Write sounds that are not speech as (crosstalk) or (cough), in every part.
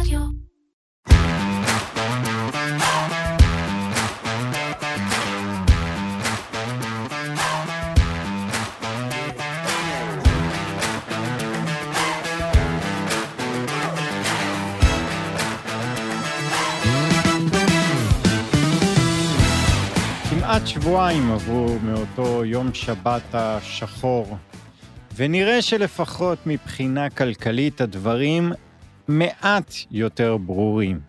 רדיו. כמעט שבועיים עברו מאותו יום שבת השחור, ונראה שלפחות מבחינה כלכלית הדברים מעט יותר ברורים.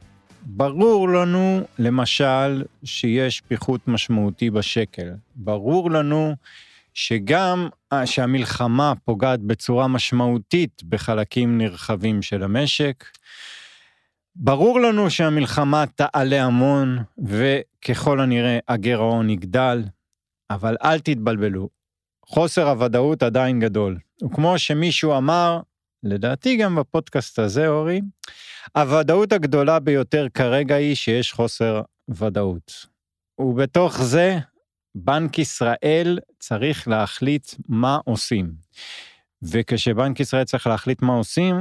ברור לנו, למשל, שיש פיחות משמעותי בשקל. ברור לנו שגם אה, שהמלחמה פוגעת בצורה משמעותית בחלקים נרחבים של המשק. ברור לנו שהמלחמה תעלה המון, וככל הנראה הגירעון יגדל, אבל אל תתבלבלו, חוסר הוודאות עדיין גדול. וכמו שמישהו אמר, לדעתי גם בפודקאסט הזה, אורי, הוודאות הגדולה ביותר כרגע היא שיש חוסר ודאות. ובתוך זה, בנק ישראל צריך להחליט מה עושים. וכשבנק ישראל צריך להחליט מה עושים,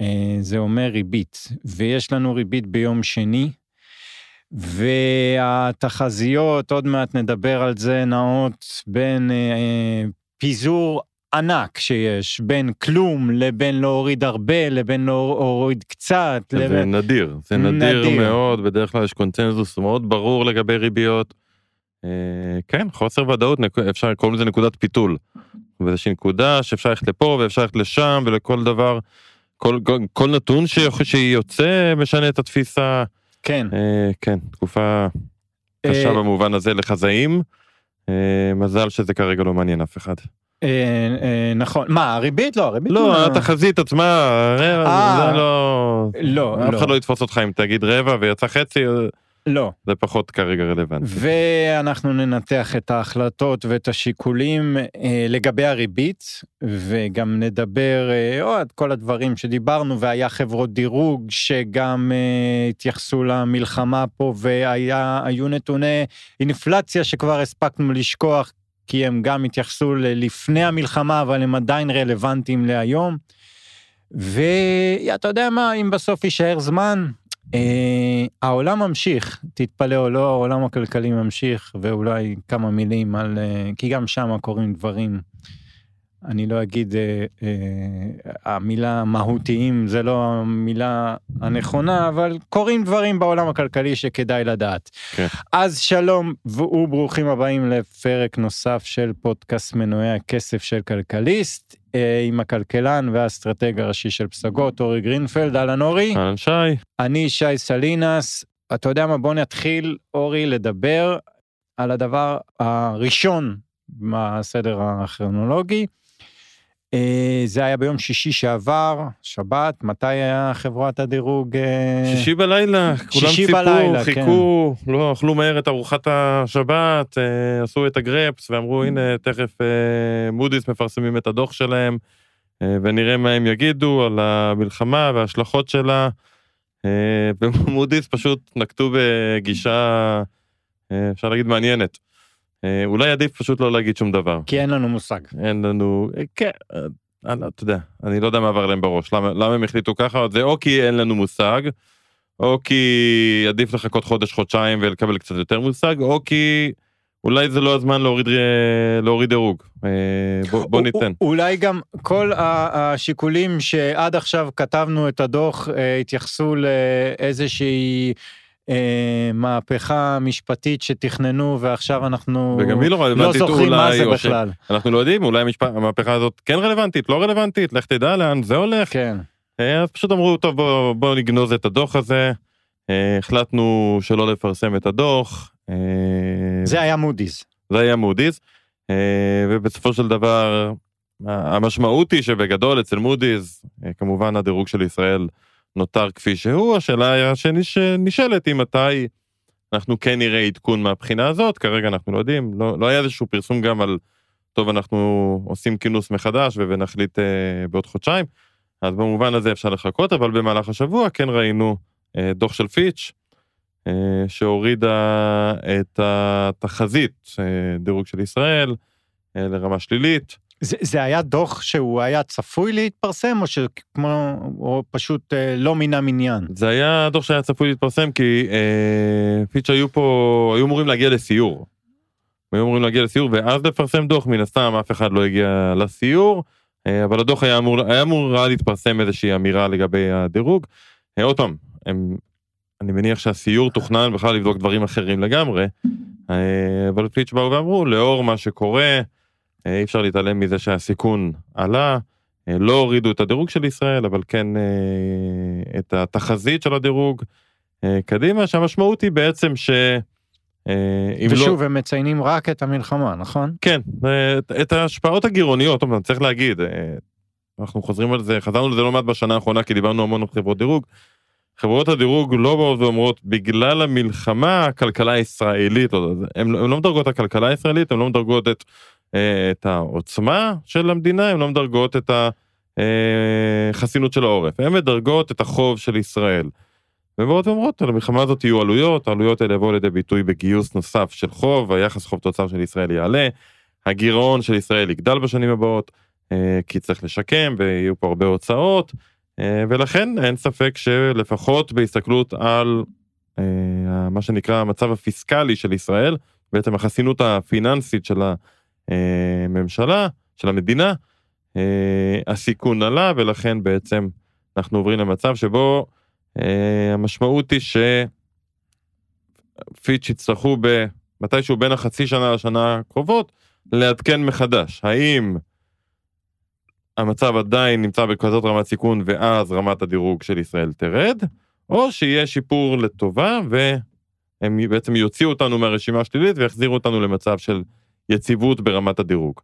אה, זה אומר ריבית, ויש לנו ריבית ביום שני, והתחזיות, עוד מעט נדבר על זה, נעות בין אה, פיזור ענק שיש, בין כלום לבין להוריד הרבה, לבין להוריד קצת. זה לבין... נדיר, זה נדיר, נדיר. מאוד, בדרך כלל יש קונצנזוס מאוד ברור לגבי ריביות. אה, כן, חוסר ודאות, אפשר לקרוא לזה נקודת פיתול. ואיזושהי נקודה שאפשר ללכת לפה ואפשר ללכת לשם ולכל דבר, כל, כל, כל נתון שיוצא משנה את התפיסה. כן. אה, כן, תקופה קשה אה, במובן הזה לחזאים. אה, מזל שזה כרגע לא מעניין אף אחד. אה, אה, נכון. מה, הריבית? לא, הריבית... לא, התחזית עצמה, רבע, אה. זה לא... לא, אף לא. אחד לא יתפוס אותך אם תגיד רבע ויצא חצי, לא. זה פחות כרגע רלוונטי. ואנחנו ננתח את ההחלטות ואת השיקולים לגבי הריבית, וגם נדבר עוד כל הדברים שדיברנו, והיה חברות דירוג שגם התייחסו למלחמה פה, והיו נתוני אינפלציה שכבר הספקנו לשכוח, כי הם גם התייחסו ללפני המלחמה, אבל הם עדיין רלוונטיים להיום. ואתה יודע מה, אם בסוף יישאר זמן, אה, העולם ממשיך, תתפלא או לא, העולם הכלכלי ממשיך, ואולי כמה מילים על... אה, כי גם שם קורים דברים. אני לא אגיד, אה, אה, המילה מהותיים זה לא המילה הנכונה, אבל קורים דברים בעולם הכלכלי שכדאי לדעת. כן. אז שלום וברוכים הבאים לפרק נוסף של פודקאסט מנועי הכסף של כלכליסט, אה, עם הכלכלן והאסטרטג הראשי של פסגות, אורי גרינפלד, אהלן אורי. אהלן שי, אני שי סלינס, אתה יודע מה, בוא נתחיל, אורי, לדבר על הדבר הראשון בסדר הכרונולוגי. אה, זה היה ביום שישי שעבר, שבת, מתי היה חברת הדירוג? אה, שישי בלילה, כולם שישי ציפו, בלילה, חיכו, לא אכלו מהר את ארוחת השבת, אה, עשו את הגרפס ואמרו הנה תכף מודי'ס מפרסמים את הדוח שלהם אה, ונראה מה הם יגידו על המלחמה וההשלכות שלה. (laughs) ומודי'ס פשוט נקטו בגישה, אפשר להגיד מעניינת. אה, אולי עדיף פשוט לא להגיד שום דבר. כי אין לנו מושג. אין לנו, אה, כן, אה, אני- אתה יודע, אני לא יודע מה עבר להם בראש, למה, למה הם החליטו ככה, זה או כי אין לנו מושג, או כי עדיף לחכות חודש, חודשיים ולקבל קצת יותר מושג, או כי אולי זה לא הזמן להוריד, להוריד דירוג. בוא, בוא ניתן. אולי גם כל השיקולים שעד עכשיו כתבנו את הדוח התייחסו לאיזושהי אה, מהפכה משפטית שתכננו ועכשיו אנחנו וגם היא לא לא זוכרים מה זה או ש- בכלל. אנחנו לא יודעים, אולי המשפ... המהפכה הזאת כן רלוונטית, לא רלוונטית, לך תדע לאן זה הולך. כן. אה, אז פשוט אמרו, טוב, בוא, בוא נגנוז את הדוח הזה. אה, החלטנו שלא לפרסם את הדוח. אה, זה היה מודי'ס. זה היה מודי'ס, אה, ובסופו של דבר, המשמעות היא שבגדול אצל מודי'ס, אה, כמובן הדירוג של ישראל נותר כפי שהוא, השאלה שנשאלת היא מתי אנחנו כן נראה עדכון מהבחינה הזאת, כרגע אנחנו לא יודעים, לא, לא היה איזשהו פרסום גם על, טוב, אנחנו עושים כינוס מחדש ונחליט אה, בעוד חודשיים, אז במובן הזה אפשר לחכות, אבל במהלך השבוע כן ראינו אה, דוח של פיץ', אה, שהורידה את התחזית, אה, דירוג של ישראל, אה, לרמה שלילית. זה, זה היה דוח שהוא היה צפוי להתפרסם, או שכמו, או פשוט אה, לא מן המניין? זה היה דוח שהיה צפוי להתפרסם כי אה, פיץ' היו פה, היו אמורים להגיע לסיור. היו אמורים להגיע לסיור ואז לפרסם דוח, מן הסתם אף אחד לא הגיע לסיור, אה, אבל הדוח היה אמור, היה אמור להתפרסם איזושהי אמירה לגבי הדירוג. אה, עוד פעם, הם, אני מניח שהסיור תוכנן בכלל לבדוק דברים אחרים לגמרי, אה, אבל פיץ' באו ואמרו, לאור מה שקורה, אי אפשר להתעלם מזה שהסיכון עלה, אה, לא הורידו את הדירוג של ישראל, אבל כן אה, את התחזית של הדירוג קדימה, שהמשמעות היא בעצם ש... ושוב, לא... הם מציינים רק את המלחמה, נכון? כן, את ההשפעות הגירעוניות, צריך להגיד, אנחנו חוזרים על זה, חזרנו לזה לא מעט בשנה האחרונה, כי דיברנו המון על חברות דירוג. חברות הדירוג לא באות ואומרות, בגלל המלחמה, הכלכלה הישראלית, הן לא מדרגות את הכלכלה הישראלית, הן לא מדרגות את אה, את העוצמה של המדינה, הן לא מדרגות את החסינות אה, של העורף, הן מדרגות את החוב של ישראל. ובאות ואומרות, למלחמה הזאת יהיו עלויות, העלויות האלה יבואו לידי ביטוי בגיוס נוסף של חוב, היחס חוב תוצר של ישראל יעלה, הגירעון של ישראל יגדל בשנים הבאות, אה, כי צריך לשקם ויהיו פה הרבה הוצאות, ולכן אין ספק שלפחות בהסתכלות על מה שנקרא המצב הפיסקלי של ישראל, בעצם החסינות הפיננסית של הממשלה, של המדינה, אה, הסיכון עלה ולכן בעצם אנחנו עוברים למצב שבו אה, המשמעות היא שפיץ' יצטרכו במתישהו בין החצי שנה לשנה הקרובות לעדכן מחדש. האם המצב עדיין נמצא בכזאת רמת סיכון ואז רמת הדירוג של ישראל תרד, או שיהיה שיפור לטובה והם בעצם יוציאו אותנו מהרשימה השלילית ויחזירו אותנו למצב של יציבות ברמת הדירוג.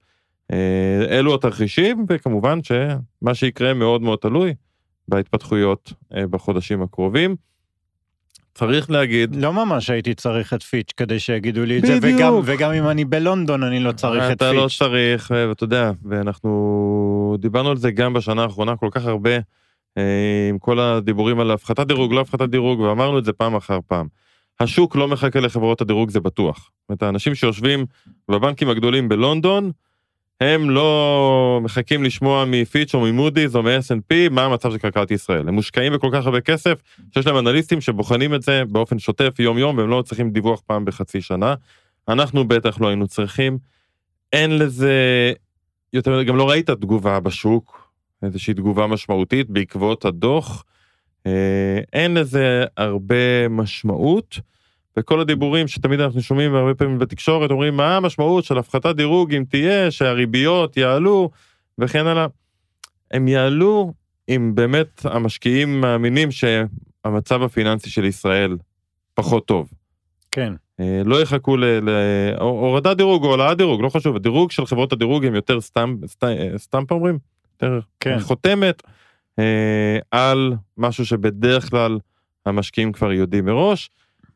אה, אלו התרחישים, וכמובן שמה שיקרה מאוד מאוד תלוי בהתפתחויות אה, בחודשים הקרובים. צריך להגיד... לא ממש הייתי צריך את פיץ' כדי שיגידו לי את זה, וגם, וגם אם אני בלונדון אני לא צריך את פיץ'. אתה לא צריך, ואתה יודע, ואנחנו דיברנו על זה גם בשנה האחרונה כל כך הרבה, אה, עם כל הדיבורים על הפחתת דירוג, לא הפחתת דירוג, ואמרנו את זה פעם אחר פעם. השוק לא מחכה לחברות הדירוג זה בטוח. זאת אומרת, האנשים שיושבים בבנקים הגדולים בלונדון, הם לא מחכים לשמוע מפיץ' או ממודי'ס או מ-S&P מה המצב של כלכלת ישראל. הם מושקעים בכל כך הרבה כסף, שיש להם אנליסטים שבוחנים את זה באופן שוטף יום יום והם לא צריכים דיווח פעם בחצי שנה. אנחנו בטח לא היינו צריכים. אין לזה, יותר, גם לא ראית תגובה בשוק, איזושהי תגובה משמעותית בעקבות הדוח. אה, אין לזה הרבה משמעות. וכל הדיבורים שתמיד אנחנו שומעים הרבה פעמים בתקשורת אומרים מה המשמעות של הפחתת דירוג אם תהיה שהריביות יעלו וכן הלאה. הם יעלו אם באמת המשקיעים מאמינים שהמצב הפיננסי של ישראל פחות טוב. כן. אה, לא יחכו להורדת דירוג או העלאת דירוג לא חשוב הדירוג של חברות הדירוג הם יותר סטמפ סטמפ אומרים יותר כן. חותמת אה, על משהו שבדרך כלל המשקיעים כבר יודעים מראש.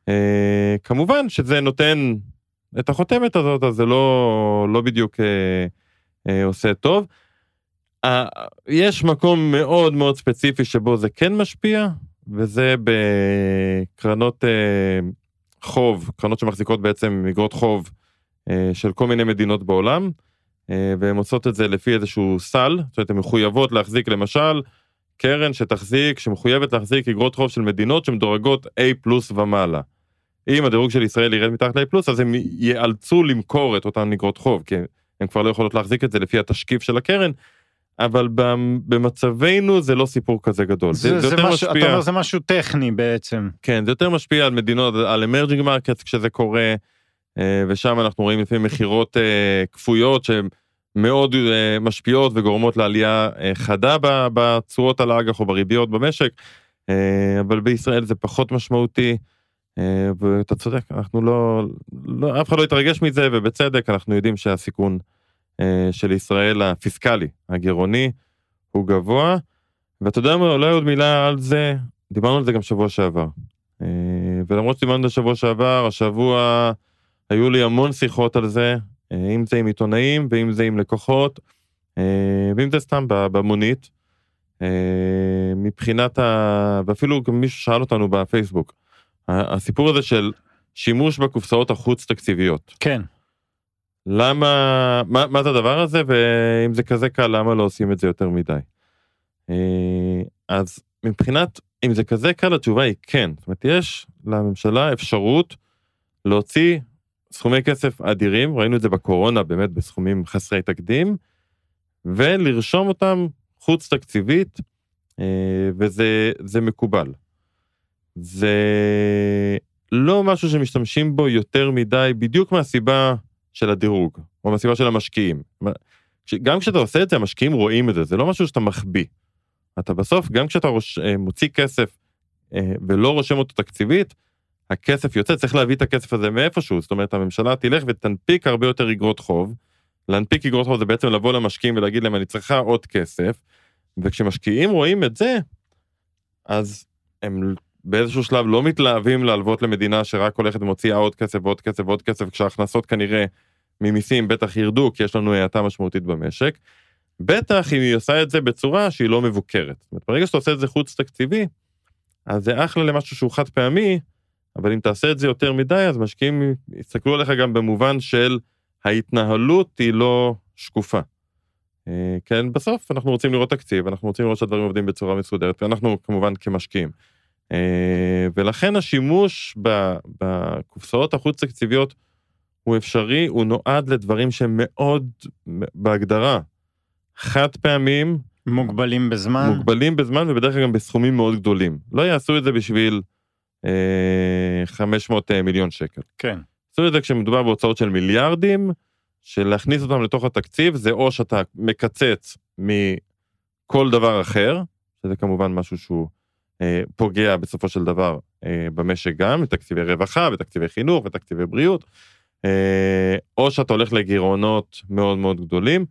אה, כמובן שזה נותן את החותמת הזאת, אז זה לא, לא בדיוק אה, עושה טוב. יש מקום מאוד מאוד ספציפי שבו זה כן משפיע, וזה בקרנות חוב, קרנות שמחזיקות בעצם אגרות חוב של כל מיני מדינות בעולם, והן עושות את זה לפי איזשהו סל, זאת אומרת, הן מחויבות להחזיק למשל קרן שתחזיק, שמחויבת להחזיק אגרות חוב של מדינות שמדורגות A פלוס ומעלה. אם הדירוג של ישראל ירד מתחת ל-A פלוס, אז הם ייאלצו למכור את אותן אגרות חוב, כי הן כבר לא יכולות להחזיק את זה לפי התשקיף של הקרן, אבל במצבנו זה לא סיפור כזה גדול. זה, זה, זה יותר משהו, משפיע... אתה אומר זה משהו טכני בעצם. כן, זה יותר משפיע על מדינות, על emerging market כשזה קורה, אה, ושם אנחנו רואים לפעמים מכירות אה, כפויות שהן מאוד אה, משפיעות וגורמות לעלייה אה, חדה בתשואות על האג"ח או בריביות במשק, אה, אבל בישראל זה פחות משמעותי, ואתה צודק, אנחנו לא, לא, אף אחד לא יתרגש מזה, ובצדק, אנחנו יודעים שהסיכון של ישראל הפיסקלי, הגירעוני, הוא גבוה, ואתה יודע מה, אולי עוד מילה על זה, דיברנו על זה גם שבוע שעבר. ולמרות שדיברנו על זה שבוע שעבר, השבוע היו לי המון שיחות על זה, אה, אם זה עם עיתונאים ואם זה עם לקוחות, אה, ואם זה סתם במונית. אה, מבחינת ה... ואפילו גם מישהו שאל אותנו בפייסבוק, הסיפור הזה של שימוש בקופסאות החוץ תקציביות. כן. למה, מה, מה זה הדבר הזה, ואם זה כזה קל, למה לא עושים את זה יותר מדי? אה, אז מבחינת, אם זה כזה קל, התשובה היא כן. זאת אומרת, יש לממשלה אפשרות להוציא סכומי כסף אדירים, ראינו את זה בקורונה באמת בסכומים חסרי תקדים, ולרשום אותם חוץ תקציבית, אה, וזה מקובל. זה לא משהו שמשתמשים בו יותר מדי, בדיוק מהסיבה של הדירוג, או מהסיבה של המשקיעים. גם כשאתה עושה את זה, המשקיעים רואים את זה, זה לא משהו שאתה מחביא. אתה בסוף, גם כשאתה ראש, מוציא כסף אה, ולא רושם אותו תקציבית, הכסף יוצא, צריך להביא את הכסף הזה מאיפשהו, זאת אומרת, הממשלה תלך ותנפיק הרבה יותר אגרות חוב. להנפיק אגרות חוב זה בעצם לבוא למשקיעים ולהגיד להם, אני צריכה עוד כסף, וכשמשקיעים רואים את זה, אז הם באיזשהו שלב לא מתלהבים להלוות למדינה שרק הולכת ומוציאה עוד כסף ועוד כסף ועוד כסף, כשההכנסות כנראה ממיסים בטח ירדו, כי יש לנו האטה משמעותית במשק. בטח אם היא עושה את זה בצורה שהיא לא מבוקרת. זאת אומרת, ברגע שאתה עושה את זה חוץ תקציבי, אז זה אחלה למשהו שהוא חד פעמי, אבל אם תעשה את זה יותר מדי, אז משקיעים יסתכלו עליך גם במובן של ההתנהלות היא לא שקופה. אה, כן, בסוף אנחנו רוצים לראות תקציב, אנחנו רוצים לראות שהדברים עובדים בצורה מסודרת, ואנחנו כמובן כמשקיעים. אה, ולכן השימוש בקופסאות החוץ תקציביות הוא אפשרי, הוא נועד לדברים שהם מאוד בהגדרה חד פעמים. מוגבלים בזמן. מוגבלים בזמן ובדרך כלל גם בסכומים מאוד גדולים. לא יעשו את זה בשביל 500 אה, מיליון שקל. כן. יעשו את זה כשמדובר בהוצאות של מיליארדים, שלהכניס אותם לתוך התקציב זה או שאתה מקצץ מכל דבר אחר, שזה כמובן משהו שהוא אה, פוגע בסופו של דבר אה, במשק גם, בתקציבי רווחה, בתקציבי חינוך, בתקציבי בריאות, אה, או שאתה הולך לגירעונות מאוד מאוד גדולים,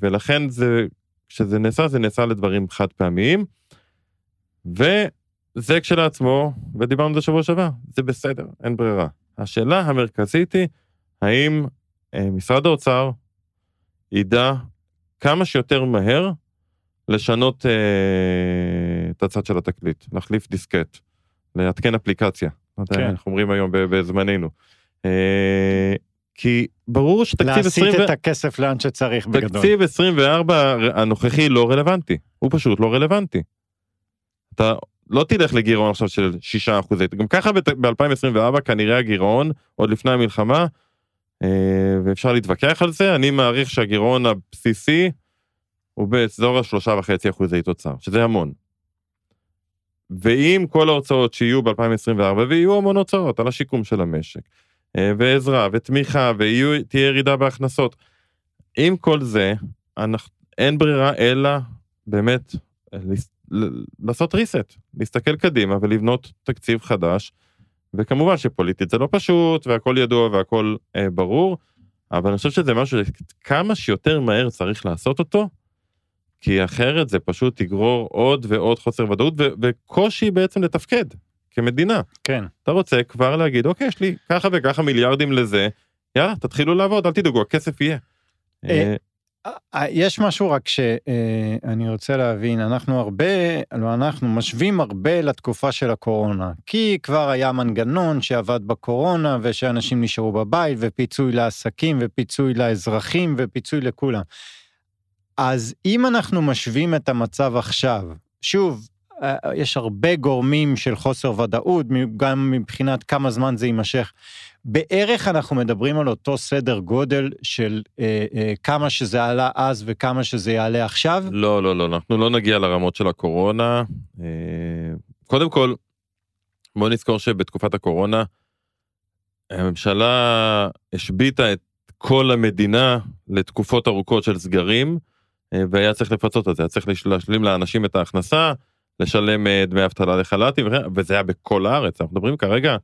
ולכן זה, כשזה נעשה, זה נעשה לדברים חד פעמיים, וזה כשלעצמו, ודיברנו על זה שבוע שעבר, זה בסדר, אין ברירה. השאלה המרכזית היא, האם משרד האוצר ידע כמה שיותר מהר לשנות אה, את הצד של התקליט, להחליף דיסקט, לעדכן אפליקציה. כן. אנחנו אומרים היום בזמננו. אה, כי ברור שתקציב 20... להסיט את הכסף לאן שצריך בגדול. תקציב 24 הנוכחי לא רלוונטי, הוא פשוט לא רלוונטי. אתה לא תלך לגירעון עכשיו של 6 אחוזי, גם ככה ב-2024 כנראה הגירעון, עוד לפני המלחמה, אה, ואפשר להתווכח על זה, אני מעריך שהגירעון הבסיסי הוא באזור השלושה וחצי אחוזי תוצר, שזה המון. ואם כל ההוצאות שיהיו ב-2024, ויהיו המון הוצאות על השיקום של המשק, אה, ועזרה ותמיכה, ותהיה ירידה בהכנסות, עם כל זה, אנחנו, אין ברירה אלא באמת לעשות reset, להסתכל קדימה ולבנות תקציב חדש, וכמובן שפוליטית זה לא פשוט, והכל ידוע והכל אה, ברור, אבל אני חושב שזה משהו שכמה שיותר מהר צריך לעשות אותו, כי אחרת זה פשוט יגרור עוד ועוד חוסר ודאות ו- וקושי בעצם לתפקד כמדינה. כן. אתה רוצה כבר להגיד, אוקיי, יש לי ככה וככה מיליארדים לזה, יאללה, תתחילו לעבוד, אל תדאגו, הכסף יהיה. אה, אה, יש משהו רק שאני רוצה להבין, אנחנו הרבה, לא אנחנו, משווים הרבה לתקופה של הקורונה, כי כבר היה מנגנון שעבד בקורונה ושאנשים נשארו בבית ופיצוי לעסקים ופיצוי לאזרחים ופיצוי לכולם. אז אם אנחנו משווים את המצב עכשיו, שוב, אה, יש הרבה גורמים של חוסר ודאות, גם מבחינת כמה זמן זה יימשך. בערך אנחנו מדברים על אותו סדר גודל של אה, אה, כמה שזה עלה אז וכמה שזה יעלה עכשיו? לא, לא, לא, אנחנו לא נגיע לרמות של הקורונה. אה, קודם כל, בוא נזכור שבתקופת הקורונה, הממשלה השביתה את כל המדינה לתקופות ארוכות של סגרים, אה, והיה צריך לפצות על זה, היה צריך להשלים לאנשים את ההכנסה, לשלם אה, דמי אבטלה לחל"תים, וזה היה בכל הארץ. אנחנו מדברים כרגע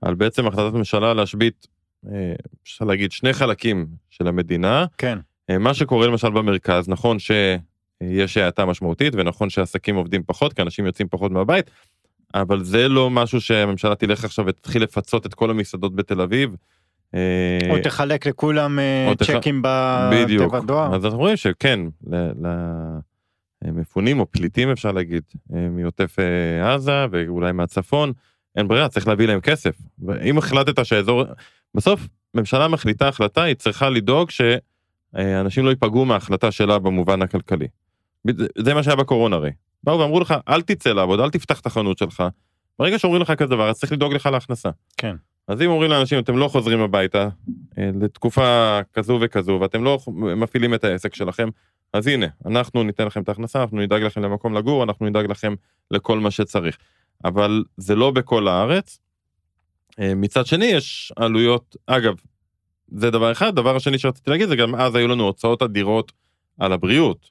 על בעצם החלטת ממשלה להשבית, אה, אפשר להגיד, שני חלקים של המדינה. כן. מה שקורה למשל במרכז, נכון שיש האטה משמעותית, ונכון שעסקים עובדים פחות, כי אנשים יוצאים פחות מהבית, אבל זה לא משהו שהממשלה תלך עכשיו ותתחיל לפצות את כל המסעדות בתל אביב. אה, או תחלק לכולם אה, צ'קים בתיבת דואר. אז אנחנו רואים שכן, למפונים או פליטים אפשר להגיד, אה, מעוטף עזה ואולי מהצפון, אין ברירה, צריך להביא להם כסף. ואם החלטת שהאזור, בסוף כשממשלה מחליטה החלטה, היא צריכה לדאוג שאנשים לא ייפגעו מההחלטה שלה במובן הכלכלי. זה מה שהיה בקורונה הרי. באו ואמרו לך, אל תצא לעבוד, אל תפתח את החנות שלך. ברגע שאומרים לך כזה דבר, אז צריך לדאוג לך להכנסה. כן. אז אם אומרים לאנשים, אתם לא חוזרים הביתה אה, לתקופה כזו וכזו, ואתם לא מפעילים את העסק שלכם, אז הנה, אנחנו ניתן לכם את ההכנסה, אנחנו נדאג לכם למקום לגור, אנחנו נדאג לכם לכל מה שצריך. אבל זה לא בכל הארץ. אה, מצד שני, יש עלויות, אגב, זה דבר אחד, דבר השני שרציתי להגיד, זה גם אז היו לנו הוצאות אדירות על הבריאות.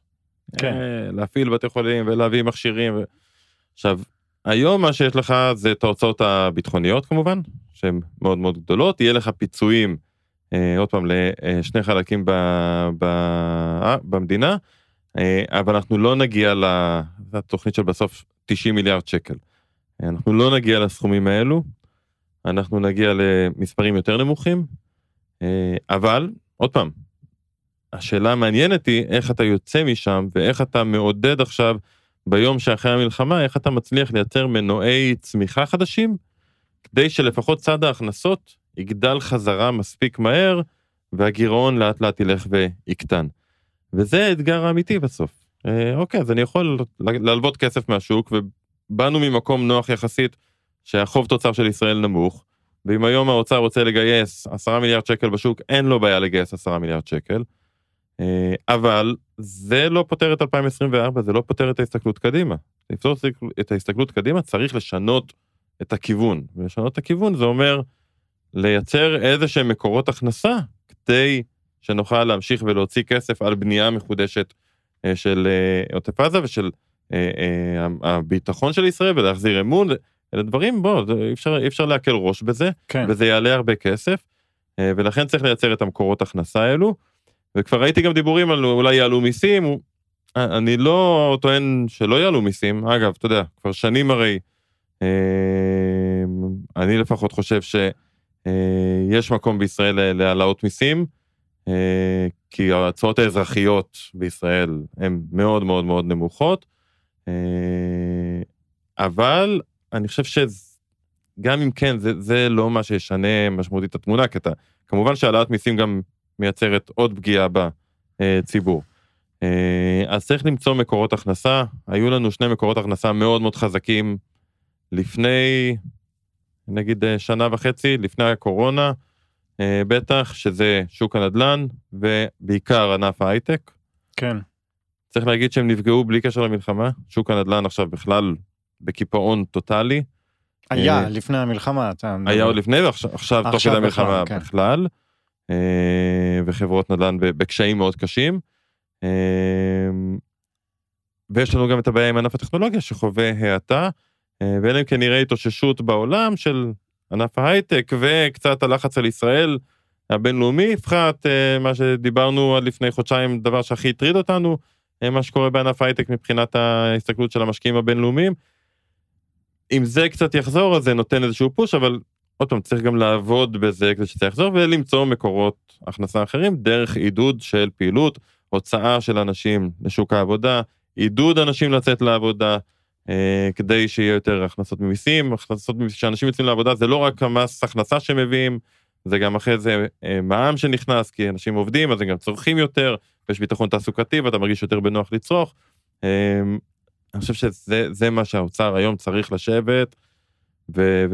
כן. אה, להפעיל בתי חולים ולהביא מכשירים. ו... עכשיו, היום מה שיש לך זה את ההוצאות הביטחוניות כמובן, שהן מאוד מאוד גדולות, יהיה לך פיצויים, אה, עוד פעם, לשני חלקים ב, ב, אה, במדינה, אה, אבל אנחנו לא נגיע לתוכנית של בסוף 90 מיליארד שקל. אנחנו לא נגיע לסכומים האלו, אנחנו נגיע למספרים יותר נמוכים, אה, אבל, עוד פעם, השאלה המעניינת היא איך אתה יוצא משם ואיך אתה מעודד עכשיו ביום שאחרי המלחמה, איך אתה מצליח לייצר מנועי צמיחה חדשים, כדי שלפחות צד ההכנסות יגדל חזרה מספיק מהר, והגירעון לאט לאט ילך ויקטן. וזה האתגר האמיתי בסוף. אה, אוקיי, אז אני יכול להלוות כסף מהשוק, ובאנו ממקום נוח יחסית, שהחוב תוצר של ישראל נמוך, ואם היום האוצר רוצה לגייס 10 מיליארד שקל בשוק, אין לו בעיה לגייס 10 מיליארד שקל. אה, אבל זה לא פותר את 2024, זה לא פותר את ההסתכלות קדימה. לפתור את ההסתכלות קדימה צריך לשנות את הכיוון, ולשנות את הכיוון זה אומר לייצר איזה שהם מקורות הכנסה כדי שנוכל להמשיך ולהוציא כסף על בנייה מחודשת אה, של אה, עוטף עזה ושל הביטחון של ישראל ולהחזיר אמון, אלה דברים, בוא, אי אפשר, אי אפשר להקל ראש בזה, כן. וזה יעלה הרבה כסף, ולכן צריך לייצר את המקורות הכנסה האלו. וכבר ראיתי גם דיבורים על אולי יעלו מיסים, אני לא טוען שלא יעלו מיסים, אגב, אתה יודע, כבר שנים הרי, אה, אני לפחות חושב שיש מקום בישראל להעלאות מיסים, אה, כי ההצעות האזרחיות בישראל הן מאוד מאוד מאוד נמוכות, אה, אבל אני חושב שגם אם כן, זה, זה לא מה שישנה משמעותית את התמונה, כי אתה, כמובן שהעלאת מיסים גם מייצרת עוד פגיעה בציבור. אה, אז צריך למצוא מקורות הכנסה, היו לנו שני מקורות הכנסה מאוד מאוד חזקים לפני, נגיד אה, שנה וחצי, לפני הקורונה, אה, בטח, שזה שוק הנדל"ן ובעיקר ענף ההייטק. כן. צריך להגיד שהם נפגעו בלי קשר למלחמה, שוק הנדל"ן עכשיו בכלל בקיפאון טוטאלי. היה לפני המלחמה, אתה... היה עוד לפני ועכשיו תוך כדי המלחמה כן. בכלל. אה, וחברות נדל"ן בקשיים מאוד קשים. אה, ויש לנו גם את הבעיה עם ענף הטכנולוגיה שחווה האטה, אה, ואלה הם כנראה התאוששות בעולם של ענף ההייטק וקצת הלחץ על ישראל הבינלאומי, יפחת מה שדיברנו עד לפני חודשיים, דבר שהכי הטריד אותנו, מה שקורה בענף ההייטק מבחינת ההסתכלות של המשקיעים הבינלאומיים. אם זה קצת יחזור אז זה נותן איזשהו פוש, אבל עוד פעם, צריך גם לעבוד בזה כדי שזה יחזור ולמצוא מקורות הכנסה אחרים דרך עידוד של פעילות, הוצאה של אנשים לשוק העבודה, עידוד אנשים לצאת לעבודה, אה, כדי שיהיה יותר הכנסות ממיסים, הכנסות שאנשים יוצאים לעבודה זה לא רק המס הכנסה שמביאים, זה גם אחרי זה אה, מע"מ שנכנס, כי אנשים עובדים אז הם גם צורכים יותר, ויש ביטחון תעסוקתי ואתה מרגיש יותר בנוח לצרוך. אה, אני חושב שזה מה שהאוצר היום צריך לשבת, ו,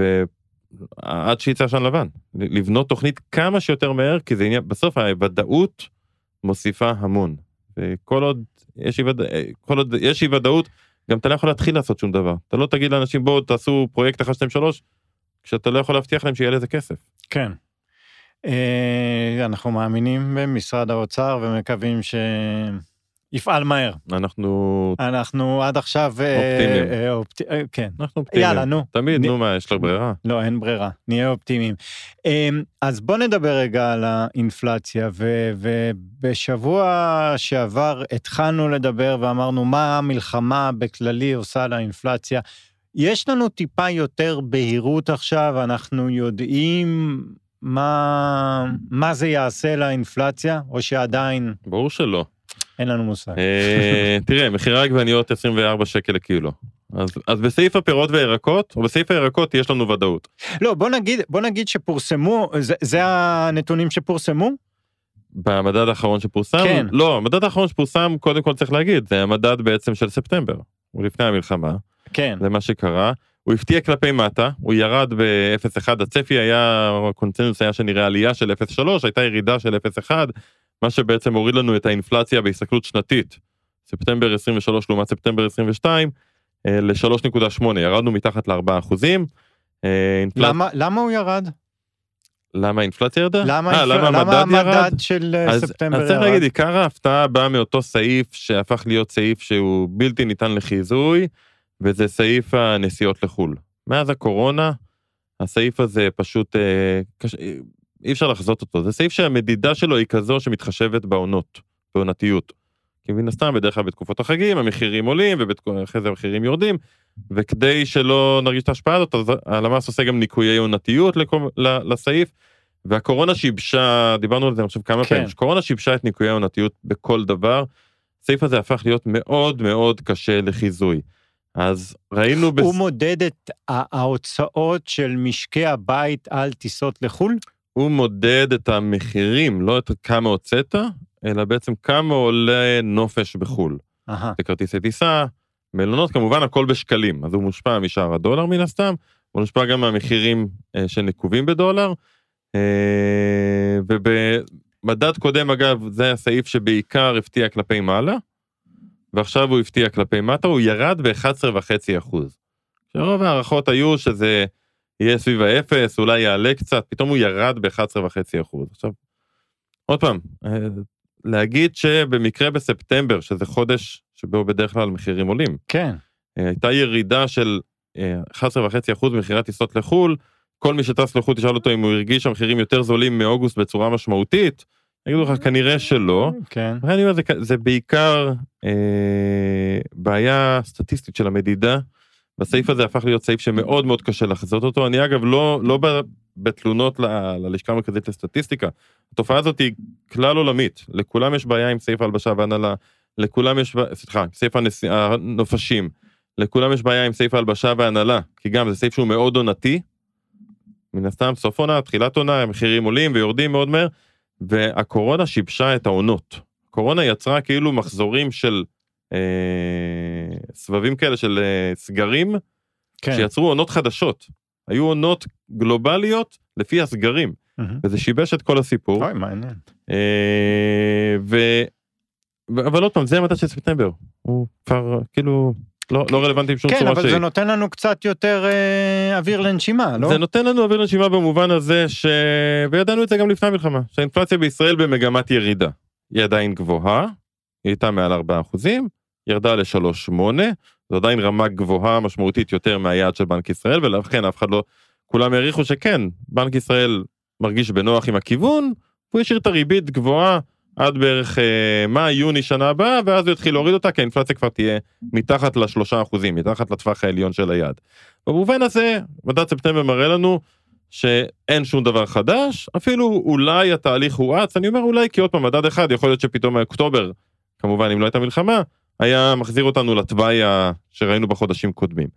עד שיצא עשן לבן, לבנות תוכנית כמה שיותר מהר, כי זה עניין, בסוף הוודאות מוסיפה המון. וכל עוד יש אי כל עוד יש אי ודאות, גם אתה לא יכול להתחיל לעשות שום דבר. אתה לא תגיד לאנשים בואו תעשו פרויקט 1, 2, 3, כשאתה לא יכול להבטיח להם שיהיה לזה כסף. כן. אה, אנחנו מאמינים במשרד האוצר ומקווים ש... יפעל מהר. אנחנו... אנחנו עד עכשיו... אה, אופטימיים. אה, אופט... כן. אנחנו אופטימיים. יאללה, נו. תמיד, נ... נו מה, יש לך ברירה? לא, אין ברירה, נהיה אופטימיים. אמ, אז בוא נדבר רגע על האינפלציה, ו... ובשבוע שעבר התחלנו לדבר ואמרנו מה המלחמה בכללי עושה לאינפלציה. יש לנו טיפה יותר בהירות עכשיו, אנחנו יודעים מה, מה זה יעשה לאינפלציה, או שעדיין... ברור שלא. אין לנו מושג. אה, תראה, מחירי העגבניות 24 שקל לקילו. אז, אז בסעיף הפירות והירקות, או בסעיף הירקות יש לנו ודאות. לא, בוא נגיד, בוא נגיד שפורסמו, זה, זה הנתונים שפורסמו? במדד האחרון שפורסם? כן. לא, המדד האחרון שפורסם, קודם כל צריך להגיד, זה המדד בעצם של ספטמבר, הוא לפני המלחמה, כן. זה מה שקרה. הוא הפתיע כלפי מטה, הוא ירד ב-0.1, הצפי היה, הקונצנזוס היה שנראה עלייה של 0.3, הייתה ירידה של 0.1, מה שבעצם הוריד לנו את האינפלציה בהסתכלות שנתית, ספטמבר 23 לעומת ספטמבר 22, אה, ל-3.8, ירדנו מתחת ל-4 אחוזים. אה, אינפל- למה, למה הוא ירד? למה האינפלציה ירדה? למה, אה, האינפ- למה למה המדד ירד? המדד של אז, ספטמבר אז צריך ירד? להגיד, עיקר ההפתעה באה מאותו סעיף שהפך להיות סעיף שהוא בלתי ניתן לחיזוי, וזה סעיף הנסיעות לחו"ל. מאז הקורונה, הסעיף הזה פשוט, אה, קש... אה, אי אפשר לחזות אותו. זה סעיף שהמדידה שלו היא כזו שמתחשבת בעונות, בעונתיות. כי מן הסתם, בדרך כלל בתקופות החגים המחירים עולים, ואחרי זה המחירים יורדים, וכדי שלא נרגיש את ההשפעה הזאת, אז הלמ"ס עושה גם ניקויי עונתיות לכל, ל- לסעיף, והקורונה שיבשה, דיברנו על זה אני חושב כמה כן. פעמים, שקורונה שיבשה את ניקויי העונתיות בכל דבר, הסעיף הזה הפך להיות מאוד מאוד קשה לחיזוי. אז ראינו... הוא מודד את ההוצאות של משקי הבית על טיסות לחו"ל? הוא מודד את המחירים, לא את כמה הוצאת, אלא בעצם כמה עולה נופש בחו"ל. זה כרטיסי טיסה, מלונות, כמובן הכל בשקלים, אז הוא מושפע משער הדולר מן הסתם, הוא מושפע גם מהמחירים אה, שנקובים בדולר, אה, ובמדד קודם אגב, זה הסעיף שבעיקר הפתיע כלפי מעלה, ועכשיו הוא הפתיע כלפי מטה, הוא ירד ב-11.5 אחוז. שרוב ההערכות היו שזה יהיה סביב האפס, אולי יעלה קצת, פתאום הוא ירד ב-11.5 אחוז. עכשיו, עוד פעם, אה, להגיד שבמקרה בספטמבר, שזה חודש שבו בדרך כלל מחירים עולים, כן. אה, הייתה ירידה של אה, 11.5% במכירת טיסות לחו"ל, כל מי שטס לחו"ל תשאל אותו אם הוא הרגיש שהמחירים יותר זולים מאוגוסט בצורה משמעותית, יגידו לך כנראה שלא. כן. ואני אומר, זה, זה בעיקר אה, בעיה סטטיסטית של המדידה. והסעיף הזה הפך להיות סעיף שמאוד מאוד קשה לחזות אותו. אני אגב לא, לא בתלונות ל- ללשכה המרכזית לסטטיסטיקה. התופעה הזאת היא כלל עולמית. לכולם יש בעיה עם סעיף ההלבשה והנהלה. לכולם יש, סליחה, סעיף הנס... הנופשים. לכולם יש בעיה עם סעיף ההלבשה והנהלה. כי גם זה סעיף שהוא מאוד עונתי. מן הסתם סוף עונה, תחילת עונה, המחירים עולים ויורדים מאוד מהר. והקורונה שיבשה את העונות. קורונה יצרה כאילו מחזורים של אה, סבבים כאלה של אה, סגרים, כן. שיצרו עונות חדשות. היו עונות גלובליות לפי הסגרים, מהמם. וזה שיבש את כל הסיפור. אוי, מעניין. אה, ו... אבל עוד פעם, זה המדד של ספטמבר. הוא כבר כאילו לא, לא רלוונטי בשום כן, צורה אבל שהיא. זה נותן לנו קצת יותר אה, אוויר לנשימה, לא? זה נותן לנו אוויר לנשימה במובן הזה ש... וידענו את זה גם לפני המלחמה, שהאינפלציה בישראל במגמת ירידה. היא עדיין גבוהה, היא הייתה מעל 4 אחוזים, ירדה ל-3.8, זו עדיין רמה גבוהה משמעותית יותר מהיעד של בנק ישראל, ולכן אף אחד לא... כולם העריכו שכן, בנק ישראל מרגיש בנוח עם הכיוון, הוא ישאיר את הריבית גבוהה עד בערך אה, מאי-יוני שנה הבאה, ואז הוא יתחיל להוריד אותה, כי האינפלציה כבר תהיה מתחת לשלושה אחוזים, מתחת לטווח העליון של היעד. במובן הזה, מדד ספטמבר מראה לנו שאין שום דבר חדש, אפילו אולי התהליך הואץ, אני אומר אולי כי עוד פעם מדד אחד, יכול להיות שפתאום אוקטובר, כמובן אם לא הייתה מלחמה, היה מחזיר אותנו לתוואי שראינו בחודשים קודמים.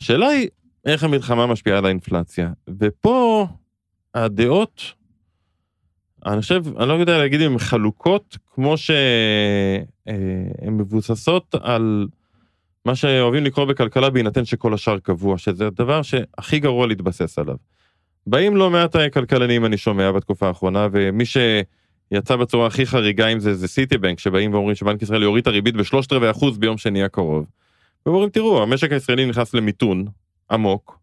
השאלה היא איך המלחמה משפיעה על האינפלציה, ופה הדעות, אני חושב, אני לא יודע להגיד אם הן חלוקות, כמו שהן מבוססות על מה שאוהבים לקרוא בכלכלה בהינתן שכל השאר קבוע, שזה הדבר שהכי גרוע להתבסס עליו. באים לא מעט כלכלנים אני שומע בתקופה האחרונה, ומי שיצא בצורה הכי חריגה עם זה זה סיטי בנק, שבאים ואומרים שבנק ישראל יוריד את הריבית בשלושת רבעי אחוז ביום שני הקרוב. ואומרים תראו, המשק הישראלי נכנס למיתון עמוק,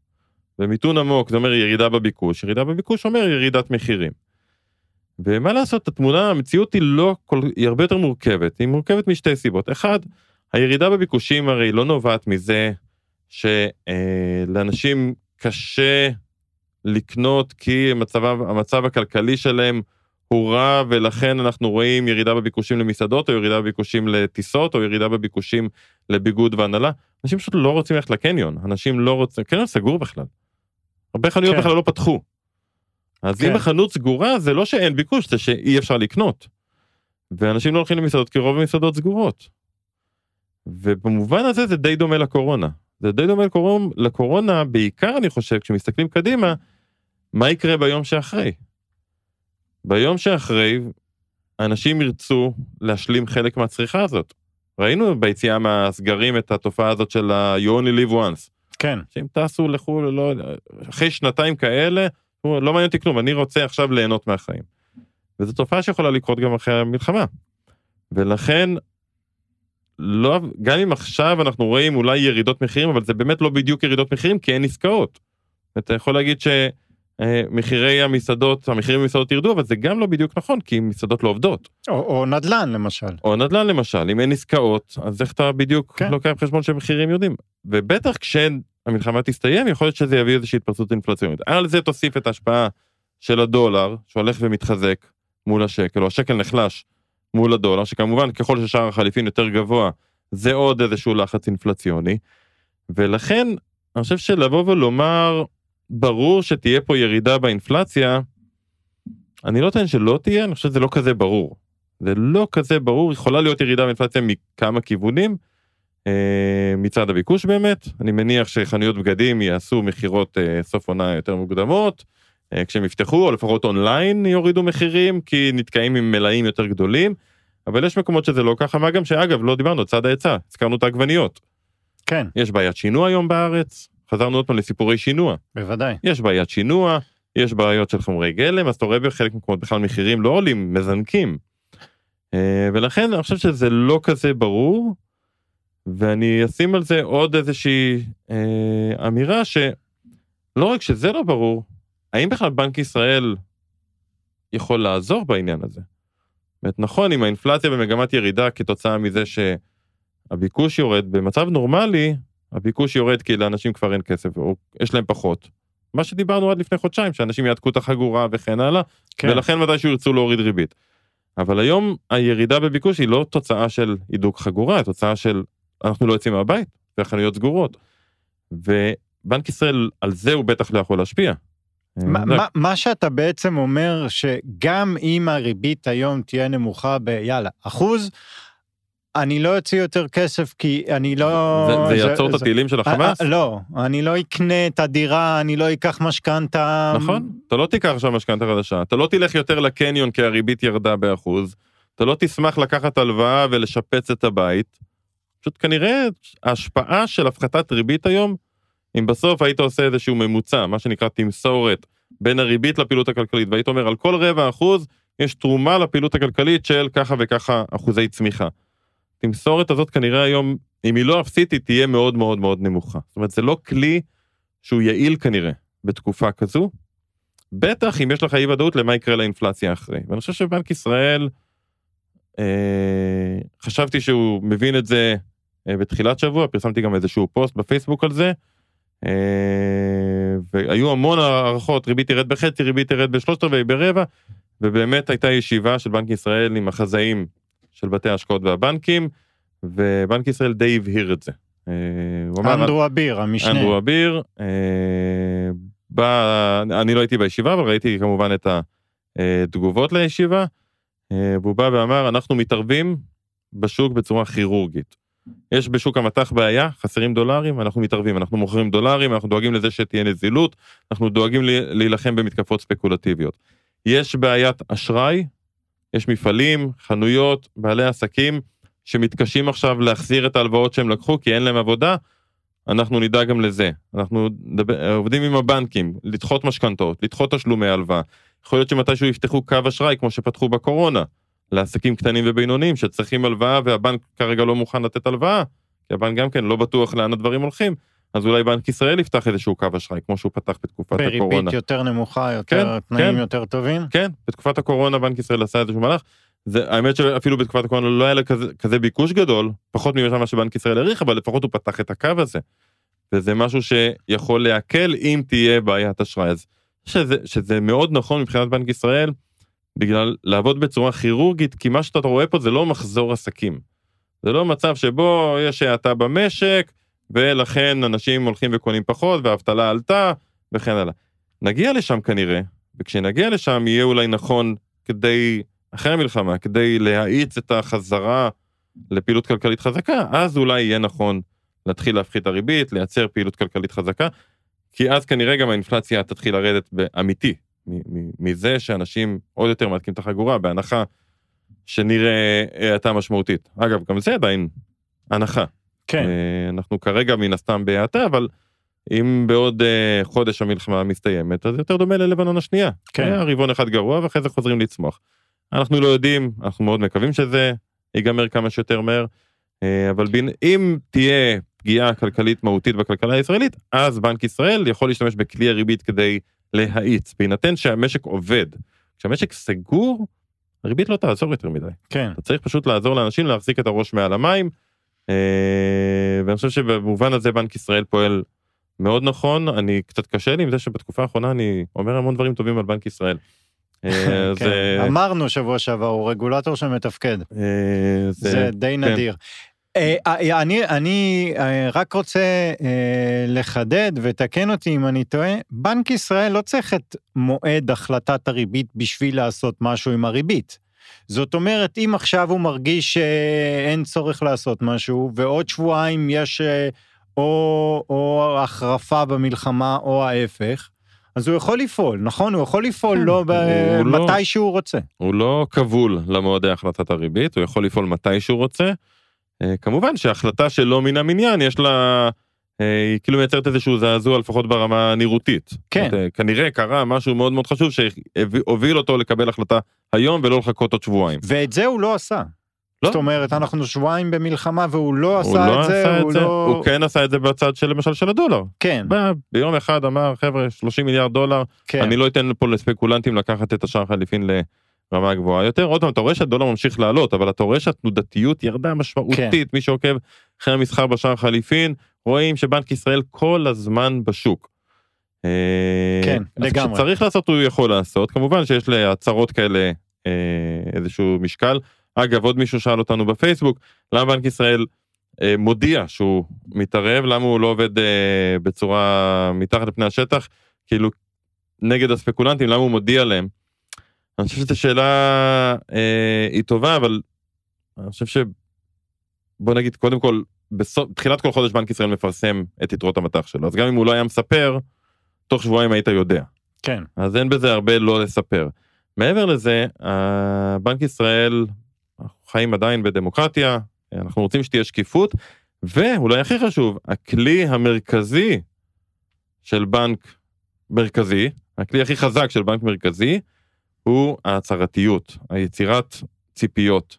ומיתון עמוק זה אומר ירידה בביקוש, ירידה בביקוש אומר ירידת מחירים. ומה לעשות, התמונה, המציאות היא לא, כל, היא הרבה יותר מורכבת, היא מורכבת משתי סיבות. אחד, הירידה בביקושים הרי לא נובעת מזה שלאנשים קשה לקנות כי המצב, המצב הכלכלי שלהם הוא רע ולכן אנחנו רואים ירידה בביקושים למסעדות או ירידה בביקושים לטיסות או ירידה בביקושים לביגוד והנהלה. אנשים פשוט לא רוצים ללכת לקניון, אנשים לא רוצים, קניון סגור בכלל. הרבה חנויות כן. בכלל לא פתחו. אז כן. אם החנות סגורה זה לא שאין ביקוש, זה שאי אפשר לקנות. ואנשים לא הולכים למסעדות כי רוב המסעדות סגורות. ובמובן הזה זה די דומה לקורונה. זה די דומה לקורונה, לקורונה, בעיקר אני חושב, כשמסתכלים קדימה, מה יקרה ביום שאחרי? ביום שאחרי, אנשים ירצו להשלים חלק מהצריכה הזאת. ראינו ביציאה מהסגרים את התופעה הזאת של ה- you only live once. כן. שאם טסו לחו"ל, לא, אחרי שנתיים כאלה, לא מעניין אותי כלום, אני רוצה עכשיו ליהנות מהחיים. וזו תופעה שיכולה לקרות גם אחרי המלחמה. ולכן, לא, גם אם עכשיו אנחנו רואים אולי ירידות מחירים, אבל זה באמת לא בדיוק ירידות מחירים, כי אין עסקאות. אתה יכול להגיד שמחירי המסעדות, המחירים במסעדות ירדו, אבל זה גם לא בדיוק נכון, כי מסעדות לא עובדות. או, או נדל"ן למשל. או נדל"ן למשל, אם אין עסקאות, אז איך אתה בדיוק כן. לוקח בחשבון שמחירים יורדים? ובטח כשהמלחמה תסתיים, יכול להיות שזה יביא איזושהי התפרצות אינפלציונית. על זה תוסיף את ההשפעה של הדולר, שהולך ומתחזק מול השקל, או השקל נחלש מול הדולר, שכמובן ככל ששער החליפין יותר גבוה, זה עוד איזשהו לחץ אינפלציוני. ולכן, אני חושב שלבוא ולומר, ברור שתהיה פה ירידה באינפלציה, אני לא טוען שלא תהיה, אני חושב שזה לא כזה ברור. זה לא כזה ברור, יכולה להיות ירידה באינפלציה מכמה כיוונים. אה, מצד הביקוש באמת, אני מניח שחנויות בגדים יעשו מכירות אה, סוף עונה יותר מוקדמות, אה, כשהם יפתחו, או לפחות אונליין יורידו מחירים, כי נתקעים עם מלאים יותר גדולים, אבל יש מקומות שזה לא ככה, מה גם שאגב, לא דיברנו, צד ההיצע, הזכרנו את העגבניות. כן, יש בעיית שינוע היום בארץ, חזרנו עוד פעם לסיפורי שינוע. בוודאי. יש בעיית שינוע, יש בעיות של חומרי גלם, אז אתה רואה בחלק מהמקומות בכלל מחירים לא עולים, מזנקים. אה, ולכן אני חושב שזה לא כזה ברור, ואני אשים על זה עוד איזושהי אה, אמירה שלא רק שזה לא ברור, האם בכלל בנק ישראל יכול לעזור בעניין הזה? זאת נכון, אם האינפלציה במגמת ירידה כתוצאה מזה שהביקוש יורד, במצב נורמלי, הביקוש יורד כי לאנשים כבר אין כסף, או יש להם פחות. מה שדיברנו עד לפני חודשיים, שאנשים יעתקו את החגורה וכן הלאה, כן. ולכן מתישהו ירצו להוריד ריבית. אבל היום הירידה בביקוש היא לא תוצאה של הידוק חגורה, היא תוצאה של אנחנו לא יוצאים מהבית, והחנויות סגורות. ובנק ישראל, על זה הוא בטח לא יכול להשפיע. מה- אה, מה- מה שאתה בעצם אומר, שגם אם הריבית היום תהיה נמוכה ביאללה, אחוז, אני לא אוציא יותר כסף כי אני לא... זה- זה יעצור את הטילים של החמאס? אה, אה, לא, אני לא אקנה את הדירה, אני לא אקח משכנתה. נכון, אתה לא תיקח עכשיו משכנתה חדשה, אתה לא תלך יותר לקניון כי הריבית ירדה באחוז, אתה לא תשמח לקחת הלוואה ולשפץ את הבית. פשוט כנראה ההשפעה של הפחתת ריבית היום, אם בסוף היית עושה איזשהו ממוצע, מה שנקרא תמסורת, בין הריבית לפעילות הכלכלית, והיית אומר על כל רבע אחוז יש תרומה לפעילות הכלכלית של ככה וככה אחוזי צמיחה. התמסורת הזאת כנראה היום, אם היא לא אפסית, היא תהיה מאוד מאוד מאוד נמוכה. זאת אומרת, זה לא כלי שהוא יעיל כנראה בתקופה כזו, בטח אם יש לך אי ודאות למה יקרה לאינפלציה אחרי. ואני חושב שבנק ישראל, אה, חשבתי שהוא מבין את זה אה, בתחילת שבוע, פרסמתי גם איזשהו פוסט בפייסבוק על זה, אה, והיו המון הערכות, ריבית תרד בחצי, ריבית תרד בשלושת רבעי, ברבע, ובאמת הייתה ישיבה של בנק ישראל עם החזאים של בתי ההשקעות והבנקים, ובנק ישראל די הבהיר את זה. אה, אנדרו אביר, המשנה. אנדרו אביר, אה, בא, אני לא הייתי בישיבה, אבל ראיתי כמובן את התגובות לישיבה, אה, והוא בא ואמר, אנחנו מתערבים בשוק בצורה כירורגית. יש בשוק המטח בעיה, חסרים דולרים, אנחנו מתערבים, אנחנו מוכרים דולרים, אנחנו דואגים לזה שתהיה נזילות, אנחנו דואגים להילחם במתקפות ספקולטיביות. יש בעיית אשראי, יש מפעלים, חנויות, בעלי עסקים, שמתקשים עכשיו להחזיר את ההלוואות שהם לקחו כי אין להם עבודה, אנחנו נדאג גם לזה. אנחנו נדבר, עובדים עם הבנקים, לדחות משכנתאות, לדחות תשלומי הלוואה. יכול להיות שמתישהו יפתחו קו אשראי כמו שפתחו בקורונה, לעסקים קטנים ובינוניים שצריכים הלוואה והבנק כרגע לא מוכן לתת הלוואה, כי הבנק גם כן לא בטוח לאן הדברים הולכים, אז אולי בנק ישראל יפתח איזשהו קו אשראי כמו שהוא פתח בתקופת הקורונה. בריבית יותר נמוכה, יותר כן, תנאים כן. יותר טובים. כן, בתקופת הקורונה בנק ישראל עשה איזשהו מהלך. זה, האמת שאפילו בתקופת הקורונה לא היה כזה, כזה ביקוש גדול, פחות ממה שבנק ישראל העריך, אבל לפחות הוא פתח את הקו הזה. וזה משהו שיכול להקל אם תהיה בעיית אשראי. אז שזה, שזה מאוד נכון מבחינת בנק ישראל, בגלל לעבוד בצורה כירורגית, כי מה שאתה רואה פה זה לא מחזור עסקים. זה לא מצב שבו יש האטה במשק, ולכן אנשים הולכים וקונים פחות, והאבטלה עלתה, וכן הלאה. נגיע לשם כנראה, וכשנגיע לשם יהיה אולי נכון כדי, אחרי המלחמה, כדי להאיץ את החזרה לפעילות כלכלית חזקה, אז אולי יהיה נכון להתחיל להפחית את הריבית, לייצר פעילות כלכלית חזקה, כי אז כנראה גם האינפלציה תתחיל לרדת באמיתי, מזה שאנשים עוד יותר מעדכים את החגורה, בהנחה שנראה האטה משמעותית. אגב, גם זה עדיין הנחה. כן. אנחנו כרגע מן הסתם בהאטה, אבל אם בעוד אה, חודש המלחמה מסתיימת, אז יותר דומה ללבנון השנייה. כן. רבעון אחד גרוע ואחרי זה חוזרים לצמוח. אנחנו לא יודעים, אנחנו מאוד מקווים שזה ייגמר כמה שיותר מהר, אה, אבל בין, אם תהיה פגיעה כלכלית מהותית בכלכלה הישראלית, אז בנק ישראל יכול להשתמש בכלי הריבית כדי להאיץ, בהינתן שהמשק עובד. כשהמשק סגור, הריבית לא תעזור יותר מדי. כן. אתה צריך פשוט לעזור לאנשים להחזיק את הראש מעל המים, ואני חושב שבמובן הזה בנק ישראל פועל מאוד נכון, אני קצת קשה לי עם זה שבתקופה האחרונה אני אומר המון דברים טובים על בנק ישראל. אה, (laughs) כן. זה- אמרנו שבוע שעבר, הוא רגולטור שמתפקד. אה, זה די כן. נדיר. אה, אה, אני, אני אה, רק רוצה אה, לחדד ותקן אותי אם אני טועה, בנק ישראל לא צריך את מועד החלטת הריבית בשביל לעשות משהו עם הריבית. זאת אומרת, אם עכשיו הוא מרגיש שאין צורך לעשות משהו, ועוד שבועיים יש אה, או, או החרפה במלחמה או ההפך, אז הוא יכול לפעול, נכון? הוא יכול לפעול כן, לא ב... לא- מתי שהוא רוצה. הוא לא כבול למועדי החלטת הריבית, הוא יכול לפעול מתי שהוא רוצה. אה, כמובן שהחלטה שלא מן המניין יש לה, היא כאילו מייצרת איזשהו זעזוע לפחות ברמה הנראותית. כן. זאת אה, כנראה קרה משהו מאוד מאוד חשוב שהוביל אותו לקבל החלטה היום ולא לחכות עוד שבועיים. ואת זה הוא לא עשה. לא. זאת אומרת, אנחנו שבועיים במלחמה והוא לא הוא עשה לא את זה, עשה את הוא זה, לא... הוא כן עשה את זה בצד של למשל של הדולר. כן, בא ביום אחד אמר חבר'ה 30 מיליארד דולר כן. אני לא אתן פה לספקולנטים לקחת את השער חליפין לרמה גבוהה יותר. עוד פעם, אתה רואה שהדולר ממשיך לעלות, אבל אתה רואה שהתנודתיות ירדה משמעותית. כן. מי שעוקב אחרי המסחר בשער חליפין, רואים שבנק ישראל כל הזמן בשוק. אה, כן, לגמרי. כשצריך לעשות הוא יכול לעשות, כמובן שיש להצהרות כאלה אה, איזשהו משקל. אגב, עוד מישהו שאל אותנו בפייסבוק, למה בנק ישראל אה, מודיע שהוא מתערב, למה הוא לא עובד אה, בצורה מתחת לפני השטח, כאילו נגד הספקולנטים, למה הוא מודיע להם? אני חושב שזו שאלה אה, היא טובה, אבל אני חושב ש... בוא נגיד, קודם כל, בתחילת כל חודש בנק ישראל מפרסם את יתרות המטח שלו, אז גם אם הוא לא היה מספר, תוך שבועיים היית יודע. כן, אז אין בזה הרבה לא לספר. מעבר לזה, אה, בנק ישראל, אנחנו חיים עדיין בדמוקרטיה, אנחנו רוצים שתהיה שקיפות, ואולי הכי חשוב, הכלי המרכזי של בנק מרכזי, הכלי הכי חזק של בנק מרכזי, הוא ההצהרתיות, היצירת ציפיות.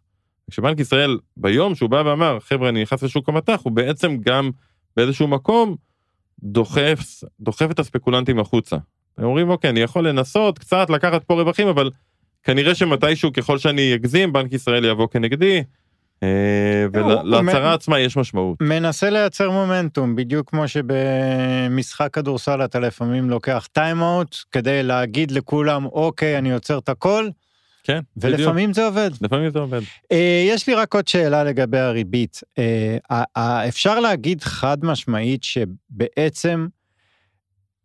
כשבנק ישראל, ביום שהוא בא ואמר, חבר'ה, אני נכנס לשוק המטח, הוא בעצם גם באיזשהו מקום דוחף, דוחף את הספקולנטים החוצה. הם אומרים, אוקיי, אני יכול לנסות קצת לקחת פה רווחים, אבל כנראה שמתישהו, ככל שאני אגזים, בנק ישראל יבוא כנגדי, אה, ולהצהרה עצמה יש משמעות. מנסה לייצר מומנטום, בדיוק כמו שבמשחק כדורסל אתה לפעמים לוקח טיים-אאוט כדי להגיד לכולם, אוקיי, אני עוצר את הכל, כן, בדיוק. ולפעמים זה עובד. לפעמים זה עובד. אה, יש לי רק עוד שאלה לגבי הריבית. אה, ה- ה- אפשר להגיד חד משמעית שבעצם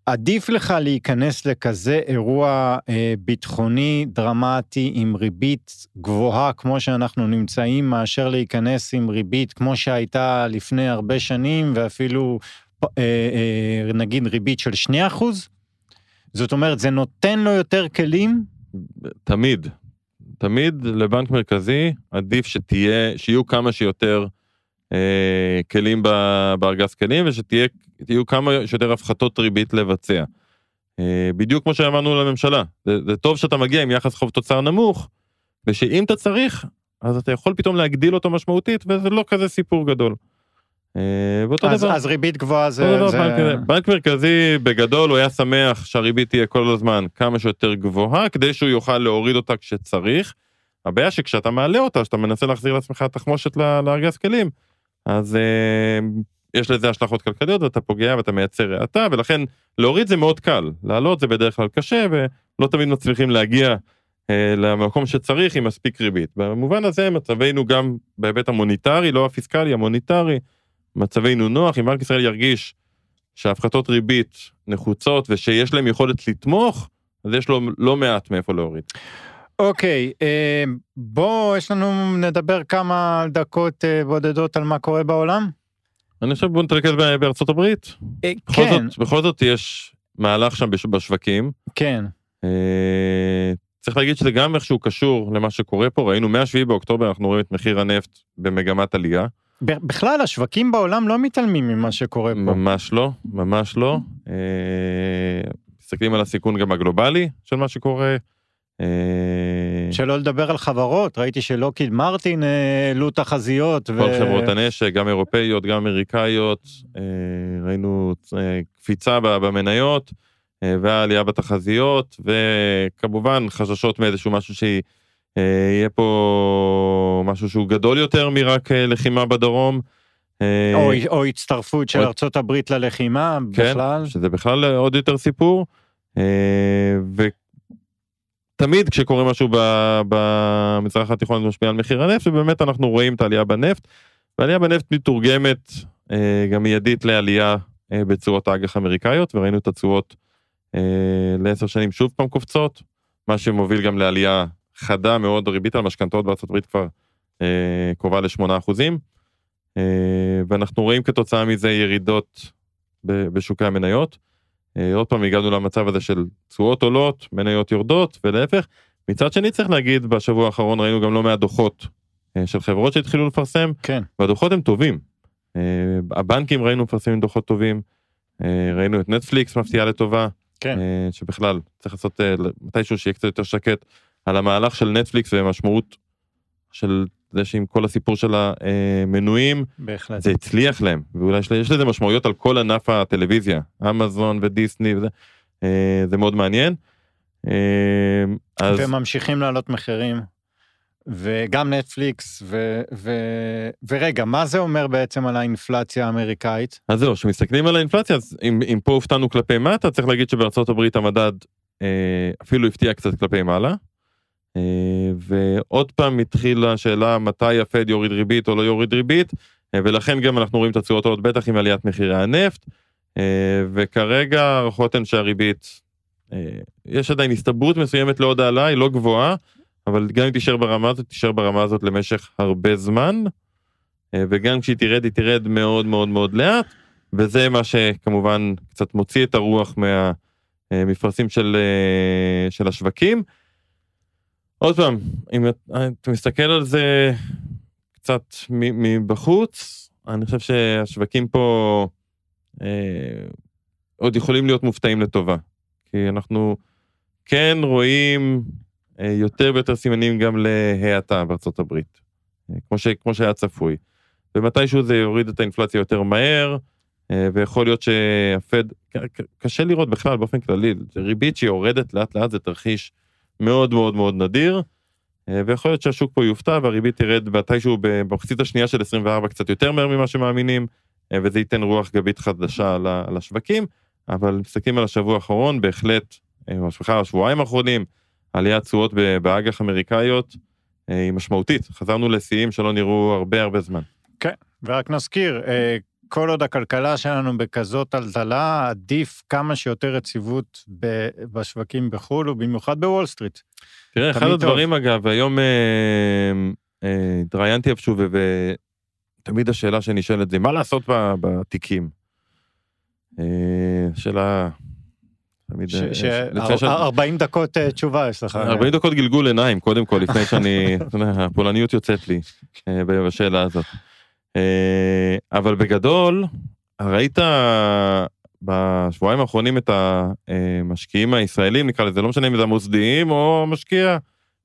עדיף לך להיכנס לכזה אירוע אה, ביטחוני דרמטי עם ריבית גבוהה כמו שאנחנו נמצאים, מאשר להיכנס עם ריבית כמו שהייתה לפני הרבה שנים, ואפילו אה, אה, נגיד ריבית של 2%? זאת אומרת, זה נותן לו יותר כלים? תמיד, תמיד לבנק מרכזי עדיף שתהיה, שיהיו כמה שיותר אה, כלים בארגז כלים ושתהיו כמה שיותר הפחתות ריבית לבצע. אה, בדיוק כמו שאמרנו לממשלה, זה, זה טוב שאתה מגיע עם יחס חוב תוצר נמוך, ושאם אתה צריך, אז אתה יכול פתאום להגדיל אותו משמעותית וזה לא כזה סיפור גדול. אה, ואותו אז, דבר. אז ריבית גבוהה זה... דבר, זה... בנק, בנק מרכזי בגדול הוא היה שמח שהריבית תהיה כל הזמן כמה שיותר גבוהה כדי שהוא יוכל להוריד אותה כשצריך. הבעיה שכשאתה מעלה אותה שאתה מנסה להחזיר לעצמך תחמושת לארגז כלים אז אה, יש לזה השלכות כלכליות ואתה פוגע ואתה מייצר האטה ולכן להוריד זה מאוד קל לעלות זה בדרך כלל קשה ולא תמיד מצליחים להגיע אה, למקום שצריך עם מספיק ריבית. במובן הזה מצבנו גם בהיבט המוניטרי לא הפיסקלי המוניטרי מצבנו נוח, אם בנק ישראל ירגיש שהפחתות ריבית נחוצות ושיש להם יכולת לתמוך, אז יש לו לא מעט מאיפה להוריד. אוקיי, אה, בוא, יש לנו, נדבר כמה דקות אה, בודדות על מה קורה בעולם. אני חושב בוא נתרכז בארצות הברית. אה, בכל כן, זאת, בכל זאת יש מהלך שם בש- בשווקים. כן. צריך להגיד שזה גם איכשהו קשור למה שקורה פה, ראינו מ-7 באוקטובר אנחנו רואים את מחיר הנפט במגמת עלייה. בכלל, השווקים בעולם לא מתעלמים ממה שקורה פה. ממש לא, ממש לא. אה, מסתכלים על הסיכון גם הגלובלי של מה שקורה. אה, שלא לדבר על חברות, ראיתי שלוקיד מרטין אה, העלו תחזיות. כל חברות הנשק, גם אירופאיות, גם אמריקאיות, ראינו קפיצה במניות והעלייה בתחזיות, וכמובן חששות מאיזשהו משהו שיהיה פה משהו שהוא גדול יותר מרק אה, לחימה בדרום. אה, או, או הצטרפות של עוד- ארצות הברית ללחימה כן, בכלל. שזה בכלל עוד יותר סיפור. אה, ותמיד כשקורה משהו במזרח התיכון זה משפיע על מחיר הנפט, ובאמת אנחנו רואים את העלייה בנפט. והעלייה בנפט מתורגמת אה, גם מיידית לעלייה אה, בתשואות האג"ח האמריקאיות, וראינו את התשואות אה, לעשר שנים שוב פעם קופצות, מה שמוביל גם לעלייה חדה מאוד, הריבית על משכנתאות בארצות הברית כבר אה, קרובה ל-8 אחוזים. אה, ואנחנו רואים כתוצאה מזה ירידות ב- בשוקי המניות. אה, עוד פעם הגענו למצב הזה של תשואות עולות, מניות יורדות ולהפך. מצד שני צריך להגיד בשבוע האחרון ראינו גם לא מעט דוחות אה, של חברות שהתחילו לפרסם כן. והדוחות הם טובים. אה, הבנקים ראינו מפרסמים דוחות טובים, אה, ראינו את נטפליקס מפתיעה לטובה, כן. אה, שבכלל צריך לעשות אה, מתישהו שיהיה קצת יותר שקט על המהלך של נטפליקס והמשמעות של זה שעם כל הסיפור של המנויים בהחלט. זה הצליח להם ואולי יש, לזה משמעויות על כל ענף הטלוויזיה אמזון ודיסני וזה אה, זה מאוד מעניין. אה, אז וממשיכים לעלות מחירים. וגם נטפליקס, ו, ו, ורגע, מה זה אומר בעצם על האינפלציה האמריקאית? אז זהו, כשמסתכלים על האינפלציה, אז אם, אם פה הופתענו כלפי מטה, צריך להגיד שבארצות הברית המדד אה, אפילו הפתיע קצת כלפי מעלה. אה, ועוד פעם התחילה השאלה מתי הפד יוריד ריבית או לא יוריד ריבית, אה, ולכן גם אנחנו רואים את התשואות העוד בטח עם עליית מחירי הנפט. אה, וכרגע הערכות הן שהריבית, יש עדיין הסתברות מסוימת לעוד העלאה, היא לא גבוהה, אבל גם אם תישאר ברמה הזאת, תישאר ברמה הזאת למשך הרבה זמן. וגם כשהיא תרד, היא תרד מאוד מאוד מאוד לאט, וזה מה שכמובן קצת מוציא את הרוח מהמפרשים של, של השווקים. עוד פעם, אם את- אתה מסתכל על זה קצת מבחוץ, אני חושב שהשווקים פה אה, עוד יכולים להיות מופתעים לטובה. כי אנחנו כן רואים אה, יותר ויותר סימנים גם להאטה בארצות הברית, אה, כמו, ש, כמו שהיה צפוי. ומתישהו זה יוריד את האינפלציה יותר מהר, אה, ויכול להיות שהפד, קשה לראות בכלל באופן כללי, ריבית שיורדת לאט לאט זה תרחיש מאוד מאוד מאוד נדיר, אה, ויכול להיות שהשוק פה יופתע והריבית תרד מתישהו במחצית השנייה של 24 קצת יותר מהר ממה שמאמינים, אה, וזה ייתן רוח גבית חדשה לשווקים, אבל מסתכלים על השבוע האחרון, בהחלט, אה, או בכלל השבועיים האחרונים, עליית תשואות באג"ח אמריקאיות אה, היא משמעותית, חזרנו לשיאים שלא נראו הרבה הרבה זמן. ורק נזכיר, אה, כל עוד הכלכלה שלנו בכזאת טלטלה, עדיף כמה שיותר יציבות ב- בשווקים בחו"ל, ובמיוחד בוול סטריט. תראה, אחד תמיד הדברים אגב, היום אה, אה, התראיינתי איפשהו, ותמיד השאלה שנשאלת זה, מה לעשות ב- בתיקים? שאלה... תמיד... אה, לפני ש- 40 דקות אה, תשובה יש לך. 40 דקות גלגול עיניים, קודם כל, לפני שאני... (laughs) הפולניות יוצאת לי בשאלה הזאת. אה, אבל בגדול, ראית בשבועיים האחרונים את המשקיעים הישראלים, נקרא לזה, לא משנה אם זה המוסדיים או משקיע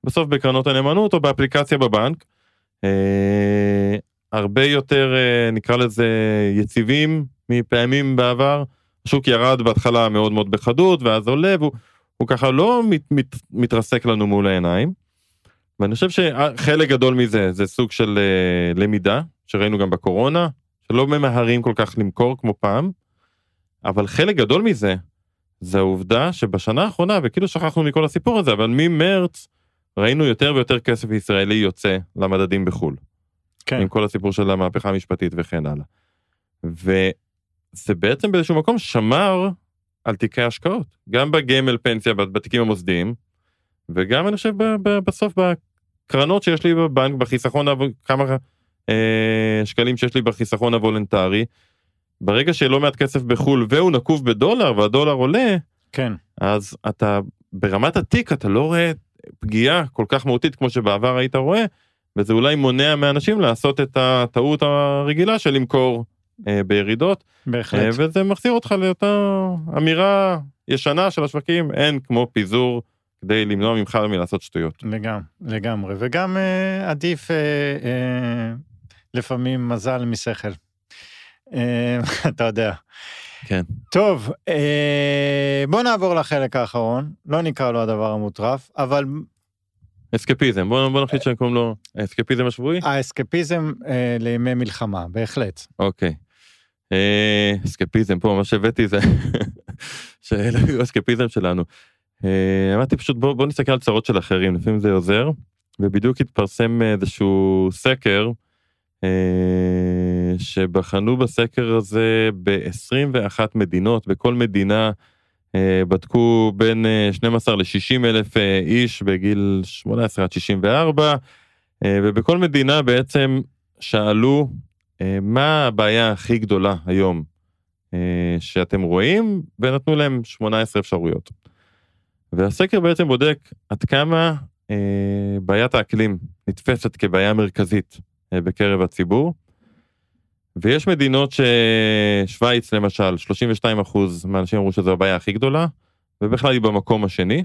בסוף בקרנות הנאמנות או באפליקציה בבנק. אה, הרבה יותר, אה, נקרא לזה, יציבים מפעמים בעבר. השוק ירד בהתחלה מאוד מאוד בחדות, ואז עולה, והוא הוא ככה לא מת, מת, מתרסק לנו מול העיניים. ואני חושב שחלק גדול מזה זה סוג של uh, למידה, שראינו גם בקורונה, שלא ממהרים כל כך למכור כמו פעם, אבל חלק גדול מזה, זה העובדה שבשנה האחרונה, וכאילו שכחנו מכל הסיפור הזה, אבל ממרץ ראינו יותר ויותר כסף ישראלי יוצא למדדים בחו"ל. כן. עם כל הסיפור של המהפכה המשפטית וכן הלאה. וזה בעצם באיזשהו מקום שמר על תיקי השקעות, גם בגמל פנסיה, בתיקים המוסדיים, וגם אני חושב בסוף בקרנות שיש לי בבנק, בחיסכון, כמה שקלים שיש לי בחיסכון הוולונטרי, ברגע שלא מעט כסף בחו"ל והוא נקוב בדולר והדולר עולה, כן. אז אתה ברמת התיק אתה לא רואה פגיעה כל כך מהותית כמו שבעבר היית רואה, וזה אולי מונע מאנשים לעשות את הטעות הרגילה של למכור אה, בירידות, בהחלט. אה, וזה מחזיר אותך לאותה אמירה ישנה של השווקים, אין כמו פיזור כדי למנוע ממך מלעשות שטויות. לגמרי, לגמרי. וגם אה, עדיף אה, אה, לפעמים מזל משכל. אה, (laughs) אתה יודע. כן. טוב, אה, בוא נעבור לחלק האחרון, לא נקרא לו הדבר המוטרף, אבל אסקפיזם, בוא, בוא נחליט שאני קוראים לו האסקפיזם השבועי? האסקפיזם אה, לימי מלחמה, בהחלט. אוקיי. אה, אסקפיזם, פה מה שהבאתי זה (laughs) שאלה היו האסקפיזם שלנו. אה, אמרתי פשוט בוא, בוא נסתכל על צרות של אחרים, לפעמים זה עוזר, ובדיוק התפרסם איזשהו סקר, אה, שבחנו בסקר הזה ב-21 מדינות, בכל מדינה אה, בדקו בין אה, 12 ל-60 אלף אה, איש בגיל 18 עד 64, אה, ובכל מדינה בעצם שאלו אה, מה הבעיה הכי גדולה היום אה, שאתם רואים, ונתנו להם 18 אפשרויות. והסקר בעצם בודק עד כמה אה, בעיית האקלים נתפסת כבעיה מרכזית אה, בקרב הציבור. ויש מדינות ששוויץ למשל, 32 אחוז מהאנשים אמרו שזו הבעיה הכי גדולה, ובכלל היא במקום השני.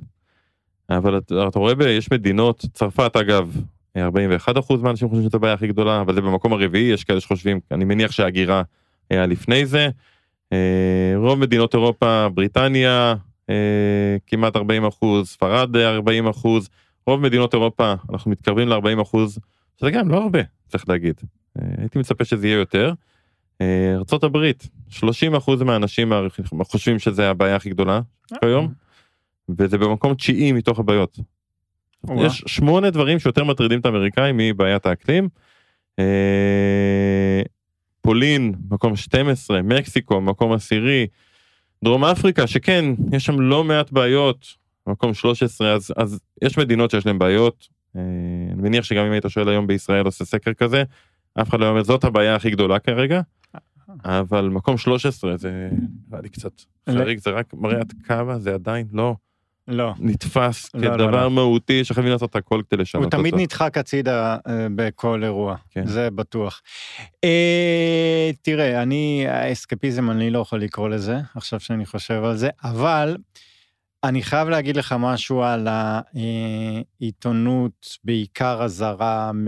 אבל אתה, אתה רואה, יש מדינות, צרפת אגב, 41 אחוז מהאנשים חושבים שזו הבעיה הכי גדולה, אבל זה במקום הרביעי, יש כאלה שחושבים, אני מניח שההגירה היה לפני זה. אה, רוב מדינות אירופה, בריטניה, אה, כמעט 40 אחוז, ספרד 40 אחוז, רוב מדינות אירופה אנחנו מתקרבים ל-40 אחוז, שזה גם לא הרבה, צריך להגיד. אה, הייתי מצפה שזה יהיה יותר. אה, ארה"ב, 30 אחוז מהאנשים חושבים שזה הבעיה הכי גדולה כיום, וזה במקום תשיעי מתוך הבעיות. יש שמונה דברים שיותר מטרידים את האמריקאים מבעיית האקלים. אה, פולין, מקום 12, מקסיקו, מקום עשירי, דרום אפריקה, שכן, יש שם לא מעט בעיות, מקום 13, אז, אז יש מדינות שיש להן בעיות. אני מניח שגם אם היית שואל היום בישראל עושה סקר כזה, אף אחד לא אומר זאת הבעיה הכי גדולה כרגע, אבל מקום 13 זה נראה לי קצת חריג, זה רק מראה עד כמה זה עדיין לא לא. נתפס לא, לא, כדבר לא. מהותי שחייבים לעשות הכל כדי לשנות הוא אותו. תמיד נדחק הצידה אה, בכל אירוע, כן. זה בטוח. אה, תראה, אני, האסקפיזם, אני לא יכול לקרוא לזה, עכשיו שאני חושב על זה, אבל אני חייב להגיד לך משהו על העיתונות, בעיקר הזרה מ-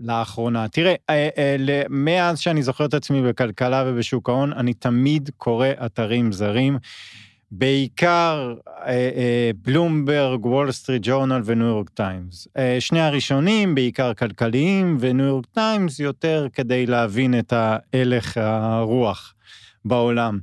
לאחרונה. תראה, אה, אה, מאז שאני זוכר את עצמי בכלכלה ובשוק ההון, אני תמיד קורא אתרים זרים. בעיקר אה, בלומברג, וול סטריט ג'ורנל וניו יורק טיימס. שני הראשונים בעיקר כלכליים, וניו יורק טיימס יותר כדי להבין את ההלך הרוח בעולם.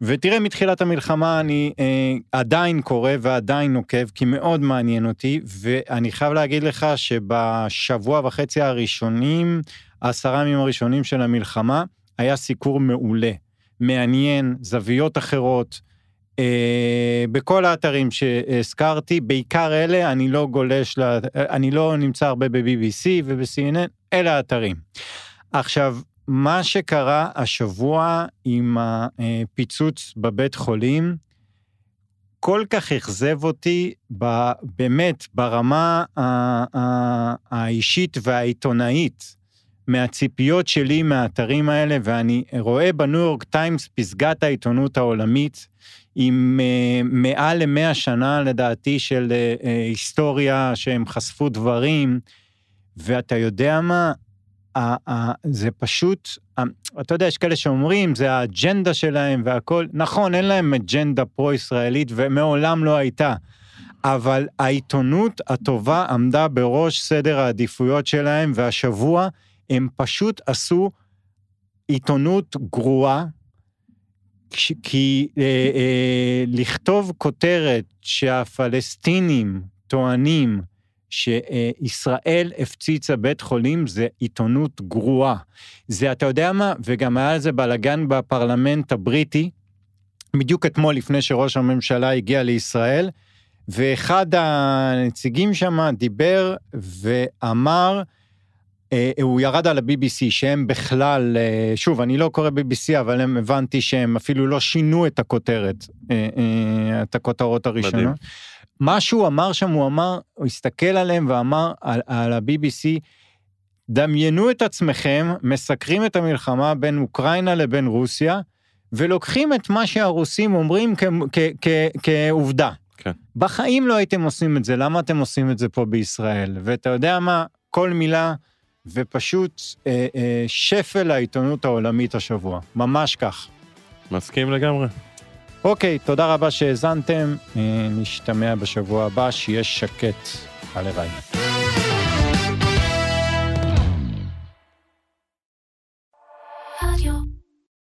ותראה, מתחילת המלחמה אני אה, עדיין קורא ועדיין עוקב, כי מאוד מעניין אותי, ואני חייב להגיד לך שבשבוע וחצי הראשונים, העשרה ימים הראשונים של המלחמה, היה סיקור מעולה, מעניין, זוויות אחרות, אה, בכל האתרים שהזכרתי, בעיקר אלה, אני לא גולש, ל... אני לא נמצא הרבה ב-BBC וב-CNN, אלה האתרים. עכשיו, מה שקרה השבוע עם הפיצוץ בבית חולים, כל כך אכזב אותי, ב, באמת, ברמה האישית והעיתונאית, מהציפיות שלי מהאתרים האלה, ואני רואה בניו יורק טיימס פסגת העיתונות העולמית, עם uh, מעל למאה שנה לדעתי של uh, uh, היסטוריה שהם חשפו דברים, ואתה יודע מה? זה פשוט, uh, אתה יודע, יש כאלה שאומרים, זה האג'נדה שלהם והכל, נכון, אין להם אג'נדה פרו-ישראלית ומעולם לא הייתה, אבל העיתונות הטובה עמדה בראש סדר העדיפויות שלהם, והשבוע הם פשוט עשו עיתונות גרועה, כי אה, אה, לכתוב כותרת שהפלסטינים טוענים שישראל הפציצה בית חולים זה עיתונות גרועה. זה, אתה יודע מה, וגם היה על זה בלאגן בפרלמנט הבריטי, בדיוק אתמול לפני שראש הממשלה הגיע לישראל, ואחד הנציגים שם דיבר ואמר, אה, הוא ירד על ה-BBC, שהם בכלל, אה, שוב, אני לא קורא BBC, אבל הם הבנתי שהם אפילו לא שינו את הכותרת, אה, אה, את הכותרות מדהים. מה שהוא אמר שם, הוא אמר, הוא הסתכל עליהם ואמר על, על ה-BBC, דמיינו את עצמכם, מסקרים את המלחמה בין אוקראינה לבין רוסיה, ולוקחים את מה שהרוסים אומרים כעובדה. כן. בחיים לא הייתם עושים את זה, למה אתם עושים את זה פה בישראל? ואתה יודע מה? כל מילה, ופשוט אה, אה, שפל העיתונות העולמית השבוע, ממש כך. מסכים לגמרי. אוקיי, תודה רבה שהאזנתם, אה, נשתמע בשבוע הבא, שיהיה שקט. הלוואי.